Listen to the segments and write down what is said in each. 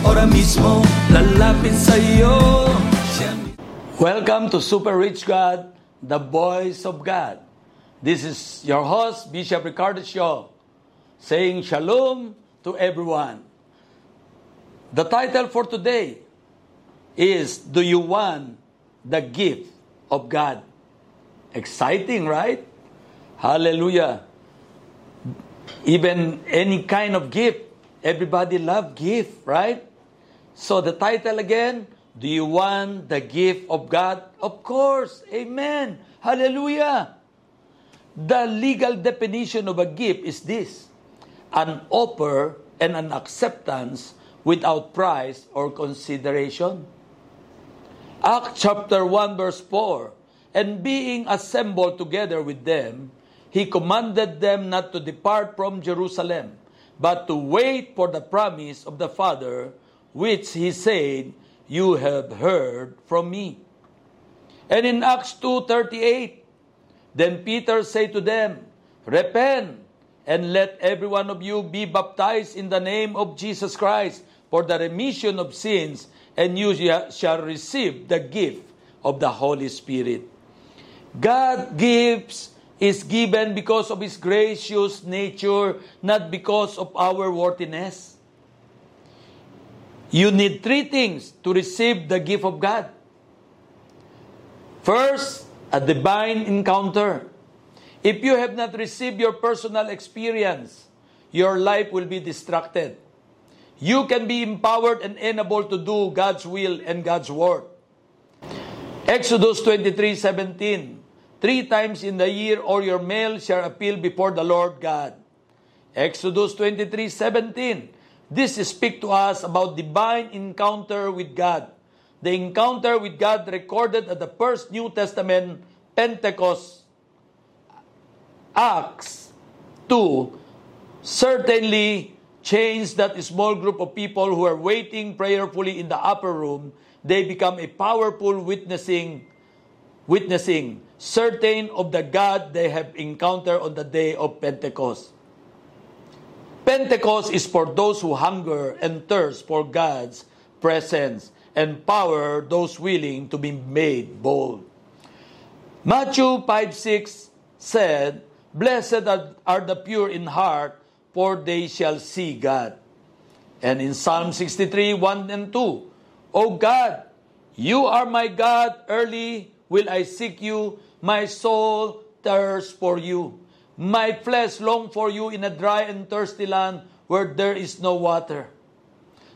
mismo, ora mismo, Welcome to Super Rich God, the voice of God. This is your host, Bishop Ricardo Shaw, saying shalom to everyone. The title for today is Do You Want the Gift of God? Exciting, right? Hallelujah. Even any kind of gift, everybody love gift, right? So the title again, Do you want the gift of God? Of course. Amen. Hallelujah. The legal definition of a gift is this an offer and an acceptance without price or consideration. Acts chapter 1, verse 4 And being assembled together with them, he commanded them not to depart from Jerusalem, but to wait for the promise of the Father, which he said, You have heard from me. And in Acts 2:38, then Peter said to them, Repent and let every one of you be baptized in the name of Jesus Christ for the remission of sins, and you shall receive the gift of the Holy Spirit. God gives is given because of His gracious nature, not because of our worthiness. You need three things to receive the gift of God. First, a divine encounter. If you have not received your personal experience, your life will be distracted. You can be empowered and enabled to do God's will and God's word. Exodus 23:17 Three times in the year all your male shall appeal before the Lord God. Exodus 23:17 This speak to us about divine encounter with God. The encounter with God recorded at the first New Testament Pentecost Acts 2 certainly changed that small group of people who are waiting prayerfully in the upper room. They become a powerful witnessing, witnessing certain of the God they have encountered on the day of Pentecost. Pentecost is for those who hunger and thirst for God's presence and power, those willing to be made bold. Matthew 5 6 said, Blessed are, the pure in heart, for they shall see God. And in Psalm 63 1 and 2, O God, you are my God, early will I seek you, my soul thirsts for you. My flesh long for you in a dry and thirsty land where there is no water.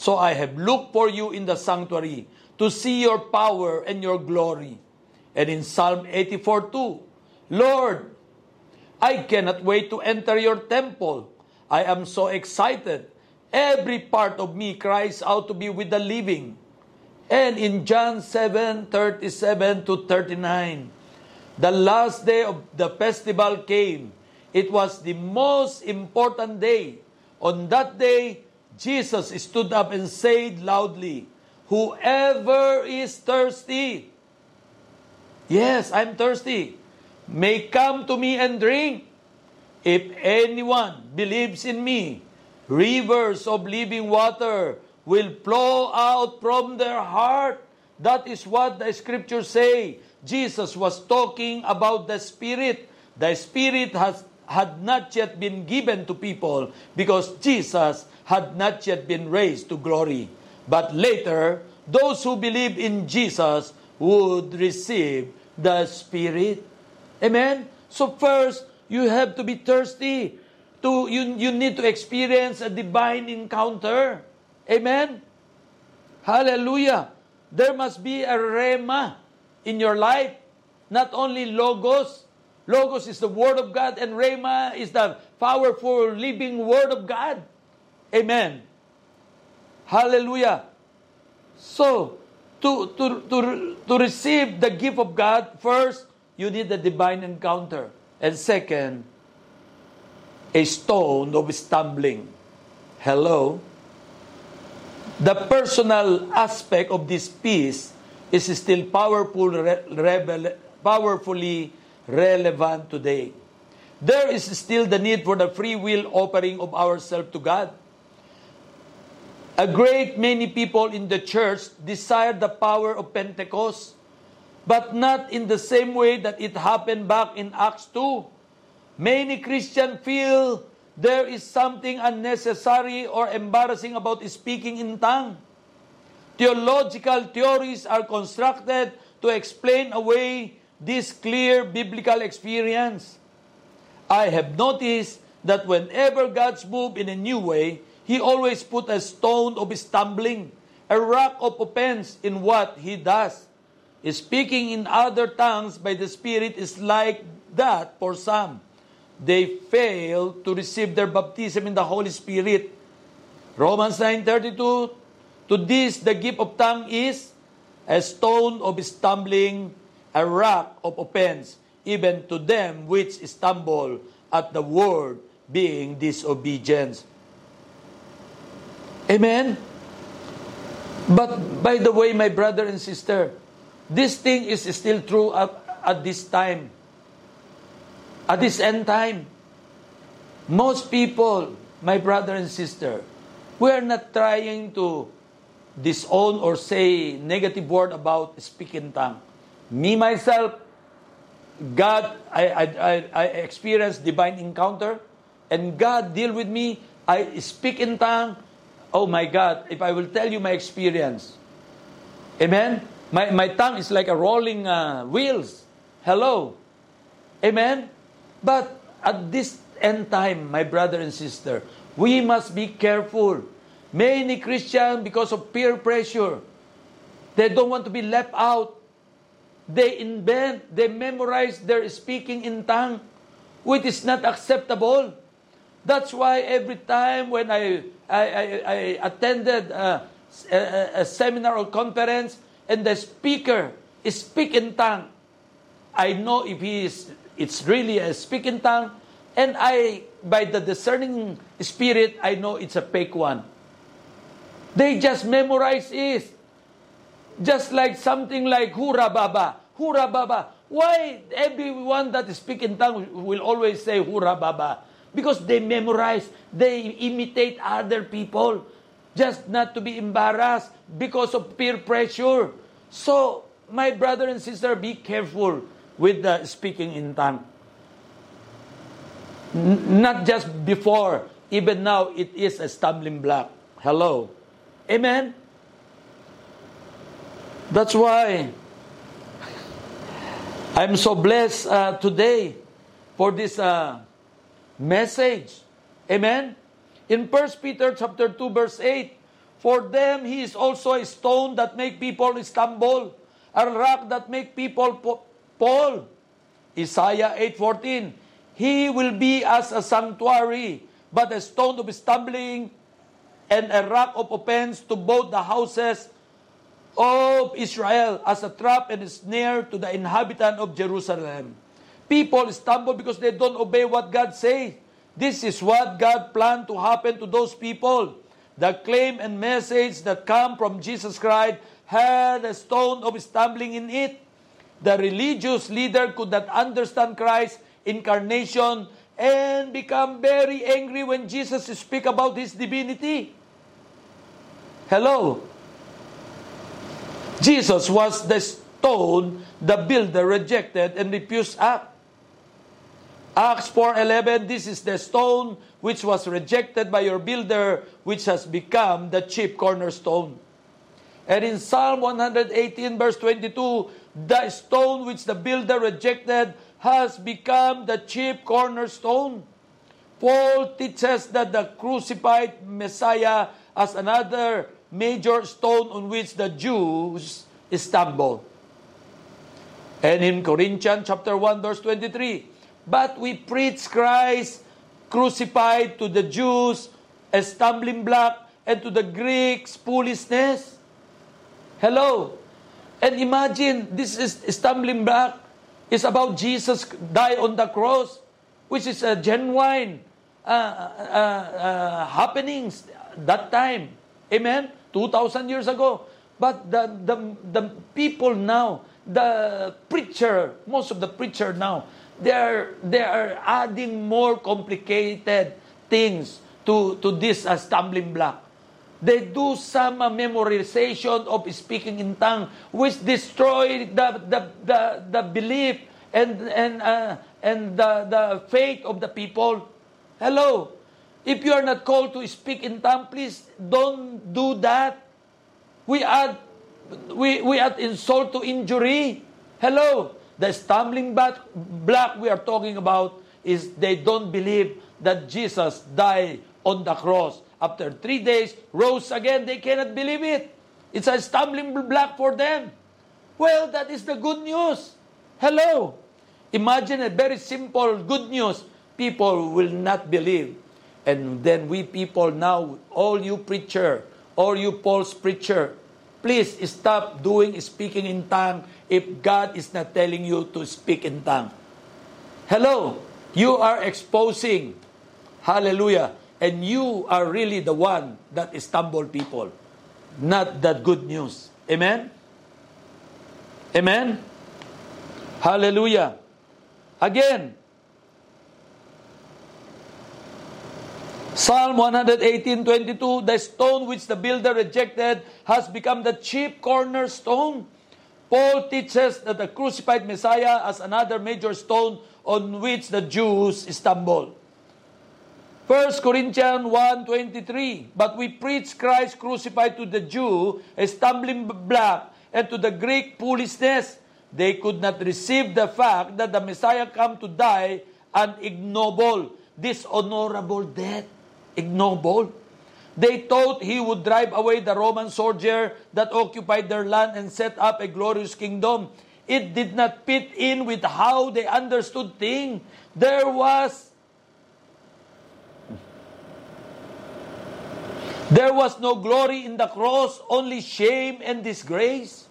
So I have looked for you in the sanctuary to see your power and your glory. And in Psalm 84 2, Lord, I cannot wait to enter your temple. I am so excited. Every part of me cries out to be with the living. And in John 7 37 to 39, the last day of the festival came. It was the most important day. On that day, Jesus stood up and said loudly, Whoever is thirsty, yes, I'm thirsty, may come to me and drink. If anyone believes in me, rivers of living water will flow out from their heart. That is what the scriptures say. Jesus was talking about the Spirit. The Spirit has, had not yet been given to people because Jesus had not yet been raised to glory. But later, those who believe in Jesus would receive the Spirit. Amen? So first, you have to be thirsty. To, you, you need to experience a divine encounter. Amen? Hallelujah. There must be a rema in your life. Not only logos. Logos is the Word of God and rema is the powerful living Word of God. Amen. Hallelujah. So, to, to, to, to receive the gift of God, first, you need a divine encounter. And second, a stone of stumbling. Hello? The personal aspect of this peace is still powerful, re- revel- powerfully relevant today. There is still the need for the free will offering of ourselves to God. A great many people in the church desire the power of Pentecost, but not in the same way that it happened back in Acts 2. Many Christians feel there is something unnecessary or embarrassing about speaking in tongue. Theological theories are constructed to explain away this clear biblical experience. I have noticed that whenever God's move in a new way, He always put a stone of stumbling, a rock of offense in what He does. Speaking in other tongues by the Spirit is like that for some. They fail to receive their baptism in the Holy Spirit. Romans 9.32 To this, the gift of tongue is a stone of stumbling, a rock of offense, even to them which stumble at the word, being disobedience. Amen? But by the way, my brother and sister, this thing is still true at, at this time. At this end time. Most people, my brother and sister, we are not trying to disown or say negative word about speaking tongue. Me myself, God, I, I, I, experience divine encounter, and God deal with me. I speak in tongue. Oh my God, if I will tell you my experience. Amen? My, my tongue is like a rolling uh, wheels. Hello. Amen? But at this end time, my brother and sister, we must be careful Many Christians, because of peer pressure, they don't want to be left out. They invent, they memorize their speaking in tongue, which is not acceptable. That's why every time when I, I, I, I attended a, a, a seminar or conference and the speaker is speaking tongue, I know if he is, it's really a speaking tongue, and I, by the discerning spirit, I know it's a fake one. They just memorize it. Just like something like Hura Baba. Hura Baba. Why everyone that speak in tongue will always say Hura Baba? Because they memorize, they imitate other people. Just not to be embarrassed because of peer pressure. So, my brother and sister, be careful with the speaking in tongue. N- not just before, even now, it is a stumbling block. Hello. Amen? That's why I'm so blessed uh, today for this uh, message. Amen? In 1 Peter chapter 2 verse 8, For them he is also a stone that make people stumble, a rock that make people fall. Isaiah 8:14, He will be as a sanctuary, but a stone of stumbling and a rock of offense to both the houses of Israel as a trap and a snare to the inhabitant of Jerusalem. People stumble because they don't obey what God says. This is what God planned to happen to those people. The claim and message that come from Jesus Christ had a stone of stumbling in it. The religious leader could not understand Christ's incarnation and become very angry when Jesus speak about his divinity. Hello. Jesus was the stone the builder rejected and refused up. Acts 4:11 This is the stone which was rejected by your builder which has become the chief cornerstone. And in Psalm 118 verse 22 the stone which the builder rejected has become the chief cornerstone. Paul teaches that the crucified Messiah as another major stone on which the Jews stumble. And in Corinthians chapter 1 verse 23, but we preach Christ crucified to the Jews a stumbling block and to the Greeks foolishness. Hello. And imagine this is stumbling block is about Jesus die on the cross, which is a genuine uh, uh, uh, happenings that time. Amen. 2,000 years ago. But the, the, the people now, the preacher, most of the preacher now, they are, they are adding more complicated things to, to this uh, stumbling block. They do some uh, memorization of speaking in tongue, which destroy the, the, the, the belief and, and, uh, and the, the faith of the people. Hello. If you are not called to speak in tongue, please don't do that. We add, we, we add insult to injury. Hello. The stumbling block we are talking about is they don't believe that Jesus died on the cross. After three days, rose again. They cannot believe it. It's a stumbling block for them. Well, that is the good news. Hello. Imagine a very simple good news. People will not believe. And then we people now, all you preacher, all you false preacher, please stop doing speaking in tongue if God is not telling you to speak in tongue. Hello, you are exposing, hallelujah, and you are really the one that stumble people, not that good news. Amen? Amen? Hallelujah. Again, Psalm 118:22 The stone which the builder rejected has become the chief cornerstone. Paul teaches that the crucified Messiah as another major stone on which the Jews stumble. 1 Corinthians 1.23 But we preach Christ crucified to the Jew, a stumbling block, and to the Greek foolishness. They could not receive the fact that the Messiah come to die an ignoble, dishonorable death ignoble. They thought he would drive away the Roman soldier that occupied their land and set up a glorious kingdom. It did not fit in with how they understood things. There was There was no glory in the cross, only shame and disgrace.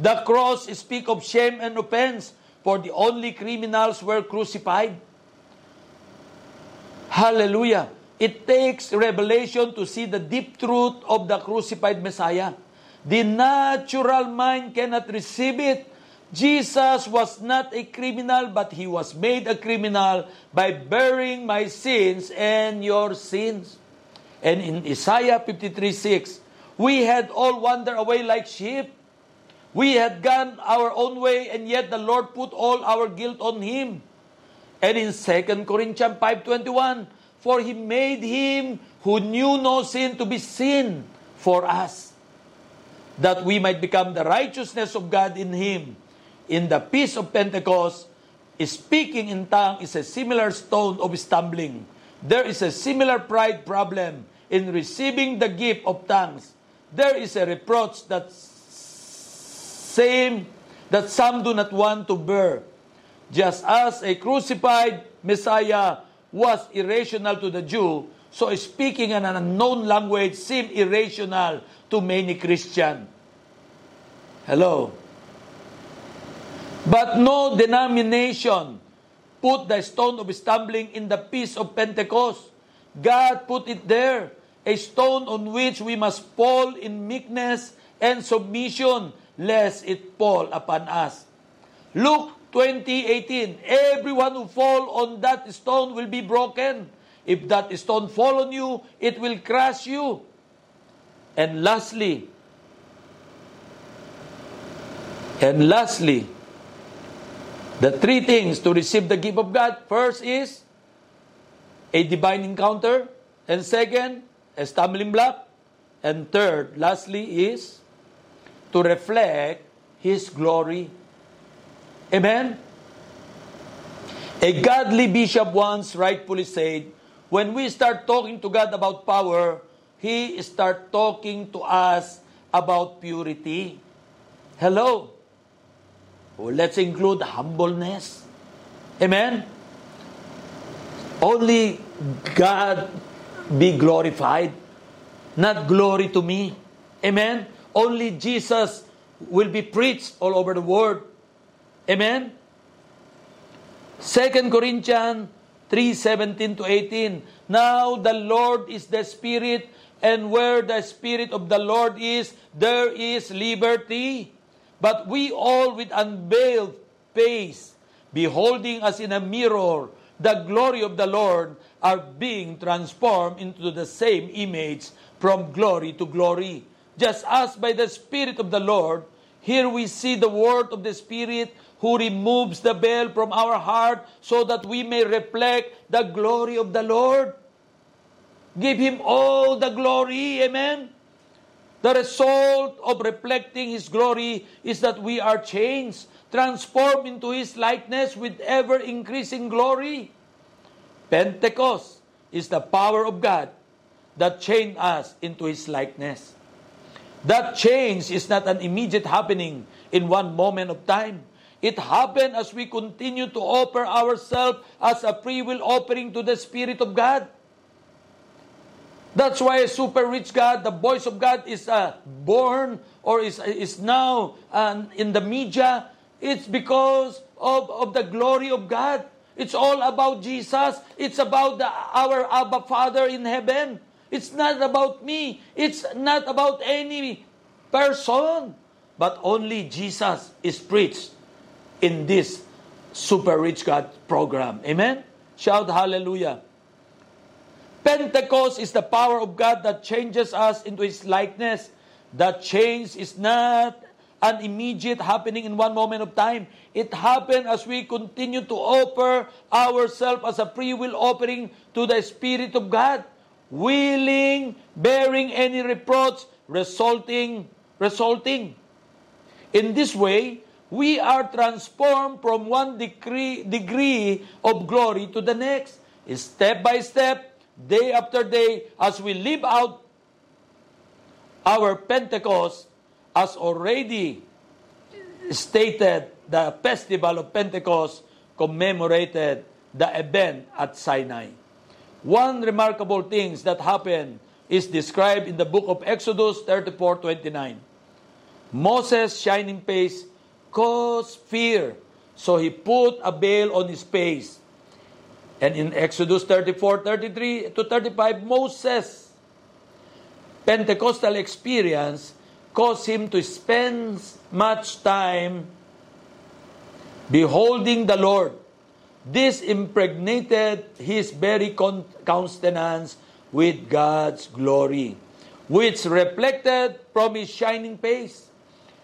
The cross speak of shame and offense, for the only criminals were crucified. Hallelujah. It takes revelation to see the deep truth of the crucified Messiah. The natural mind cannot receive it. Jesus was not a criminal, but he was made a criminal by bearing my sins and your sins. And in Isaiah 53:6, we had all wandered away like sheep. We had gone our own way, and yet the Lord put all our guilt on him. And in 2 Corinthians 5:21, For He made Him who knew no sin to be sin for us, that we might become the righteousness of God in Him. In the peace of Pentecost, speaking in tongue is a similar stone of stumbling. There is a similar pride problem in receiving the gift of tongues. There is a reproach that same that some do not want to bear. Just as a crucified Messiah was irrational to the Jew, so speaking an unknown language seemed irrational to many Christian. Hello. But no denomination put the stone of stumbling in the peace of Pentecost. God put it there, a stone on which we must fall in meekness and submission, lest it fall upon us. Luke 2018, everyone who fall on that stone will be broken. If that stone fall on you, it will crush you. And lastly, and lastly, the three things to receive the gift of God. First is a divine encounter. And second, a stumbling block. And third, lastly, is to reflect His glory Amen? A godly bishop once rightfully said, when we start talking to God about power, He start talking to us about purity. Hello? Well, let's include humbleness. Amen? Only God be glorified, not glory to me. Amen? Only Jesus will be preached all over the world. Amen? 2 Corinthians 3:17 to 18. Now the Lord is the Spirit, and where the Spirit of the Lord is, there is liberty. But we all with unveiled face, beholding as in a mirror the glory of the Lord, are being transformed into the same image from glory to glory. Just as by the Spirit of the Lord, here we see the word of the Spirit who removes the veil from our heart so that we may reflect the glory of the Lord. Give Him all the glory. Amen. The result of reflecting His glory is that we are changed, transformed into His likeness with ever increasing glory. Pentecost is the power of God that changed us into His likeness. That change is not an immediate happening in one moment of time. It happened as we continue to offer ourselves as a free will offering to the Spirit of God. That's why a super rich God, the voice of God is uh, born or is, is now uh, in the media. It's because of, of the glory of God. It's all about Jesus. It's about the, our Abba Father in heaven. It's not about me. It's not about any person. But only Jesus is preached in this super rich God program. Amen? Shout hallelujah. Pentecost is the power of God that changes us into His likeness. That change is not an immediate happening in one moment of time. It happened as we continue to offer ourselves as a free will offering to the Spirit of God, willing, bearing any reproach, resulting, resulting. In this way, we are transformed from one degree, degree of glory to the next, step by step, day after day, as we live out our Pentecost, as already stated, the festival of Pentecost commemorated the event at Sinai. One remarkable thing that happened is described in the book of Exodus 34:29. Moses' shining face caused fear, so he put a veil on his face. And in Exodus 34, 33 to 35, Moses' Pentecostal experience caused him to spend much time beholding the Lord. This impregnated his very countenance with God's glory, which reflected from his shining face.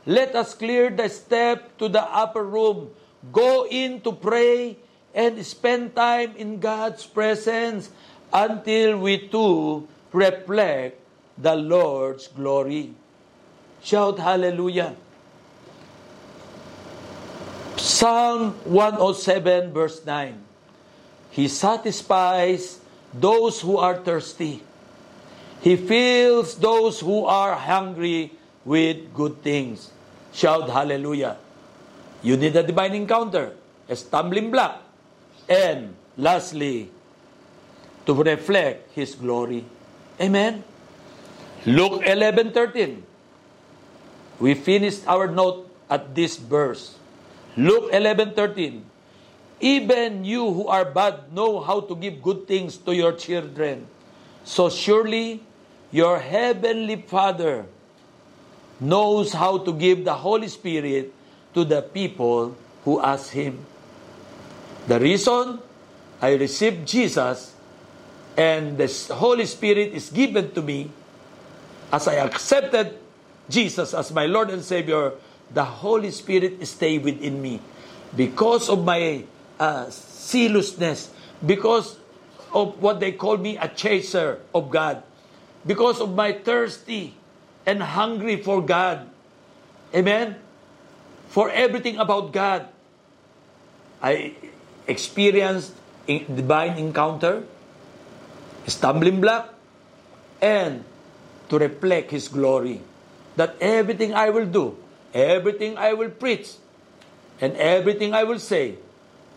Let us clear the step to the upper room, go in to pray, and spend time in God's presence until we too reflect the Lord's glory. Shout hallelujah. Psalm 107 verse 9. He satisfies those who are thirsty. He fills those who are hungry with good things. Shout hallelujah. You need a divine encounter, a stumbling block, and lastly, to reflect His glory. Amen. Luke 11:13. We finished our note at this verse. Luke 11:13. Even you who are bad know how to give good things to your children. So surely your heavenly Father knows how to give the Holy Spirit to the people who ask him. The reason I received Jesus and the Holy Spirit is given to me as I accepted Jesus as my Lord and Savior, the Holy Spirit stay within me because of my uh, zealousness, because of what they call me a chaser of God, because of my thirsty and hungry for God. Amen? For everything about God. I experienced divine encounter, stumbling block, and to reflect His glory. That everything I will do, everything I will preach, and everything I will say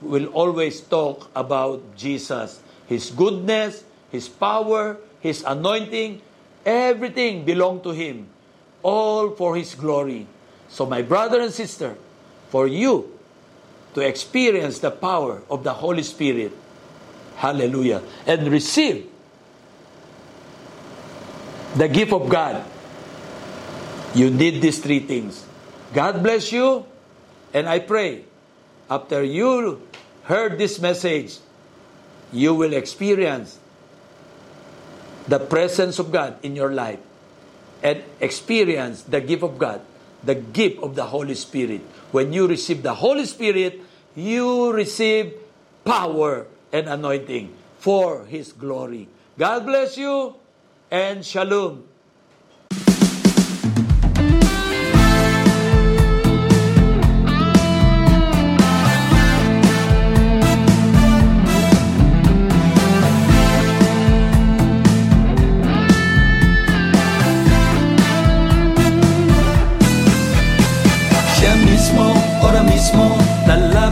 will always talk about Jesus, His goodness, His power, His anointing, everything belong to Him, all for His glory. So my brother and sister, for you to experience the power of the Holy Spirit. Hallelujah. And receive the gift of God. You need these three things. God bless you. And I pray after you heard this message, you will experience the presence of God in your life and experience the gift of God, the gift of the Holy Spirit. When you receive the Holy Spirit, you receive power and anointing for His glory. God bless you and shalom.